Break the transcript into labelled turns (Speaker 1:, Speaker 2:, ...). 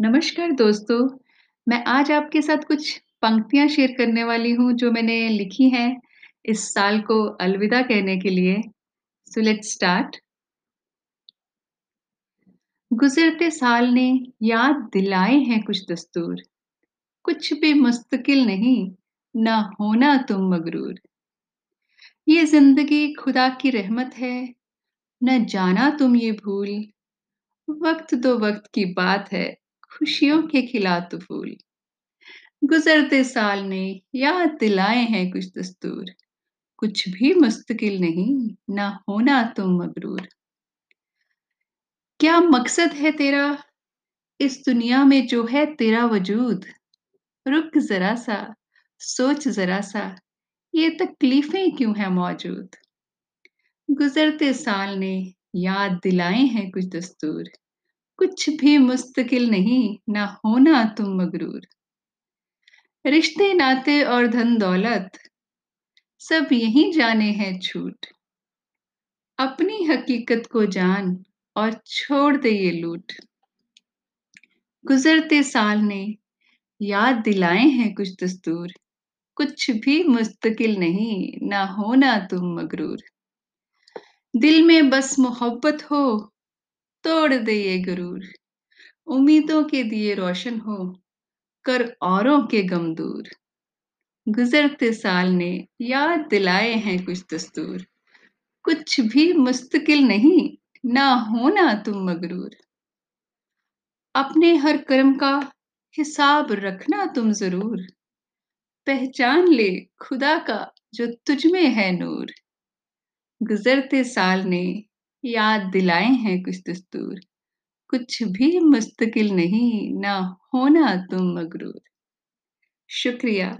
Speaker 1: नमस्कार दोस्तों, मैं आज आपके साथ कुछ पंक्तियाँ शेयर करने वाली हूँ जो मैंने लिखी हैं इस साल को अलविदा कहने के लिए। So let's start. गुज़रते साल ने याद दिलाए हैं कुछ दस्तूर, कुछ भी मुस्तकिल नहीं, ना होना तुम मगरूर। ये ज़िंदगी खुदा की रहमत है, न जाना तुम ये भूल, वक़्त दो वक़्त की बात है, खुशियों के खिला तो फूल। गुज़रते साल ने याद दिलाए हैं कुछ दस्तूर, कुछ भी मुस्तकिल नहीं, ना होना तुम मगरूर। क्या मकसद है तेरा इस दुनिया में जो है तेरा वजूद? रुक ज़रा-सा, सोच ज़रा-सा, ये तकलीफ़ें क्यों हैं मौजूद? गुज़रते साल ने याद दिलाए हैं कुछ दस्तूर, कुछ भी मुस्तकिल नहीं, ना होना तुम मगरूर। रिश्ते नाते और धन दौलत सब यही जाने हैं छूट। अपनी हकीकत को जान और छोड़ दे ये लूट। गुजरते साल ने याद दिलाए हैं कुछ दस्तूर। कुछ भी मुस्तकिल नहीं ना होना तुम मगरूर। दिल में बस मोहब्बत हो तोड़ दे ये गरूर। उम्मीदों के दिए रोशन हो, कर औरों के गम दूर। गुजरते साल ने याद दिलाए हैं कुछ दस्तूर। कुछ भी मुस्तकिल नहीं, ना होना तुम मगरूर। अपने हर कर्म का हिसाब रखना तुम ज़रूर। पहचान ले खुदा का जो तुझ में है नूर। गुजरते साल ने याद दिलाए हैं कुछ दस्तूर। कुछ भी मुस्तकिल नहीं ना होना तुम मगरूर। शुक्रिया।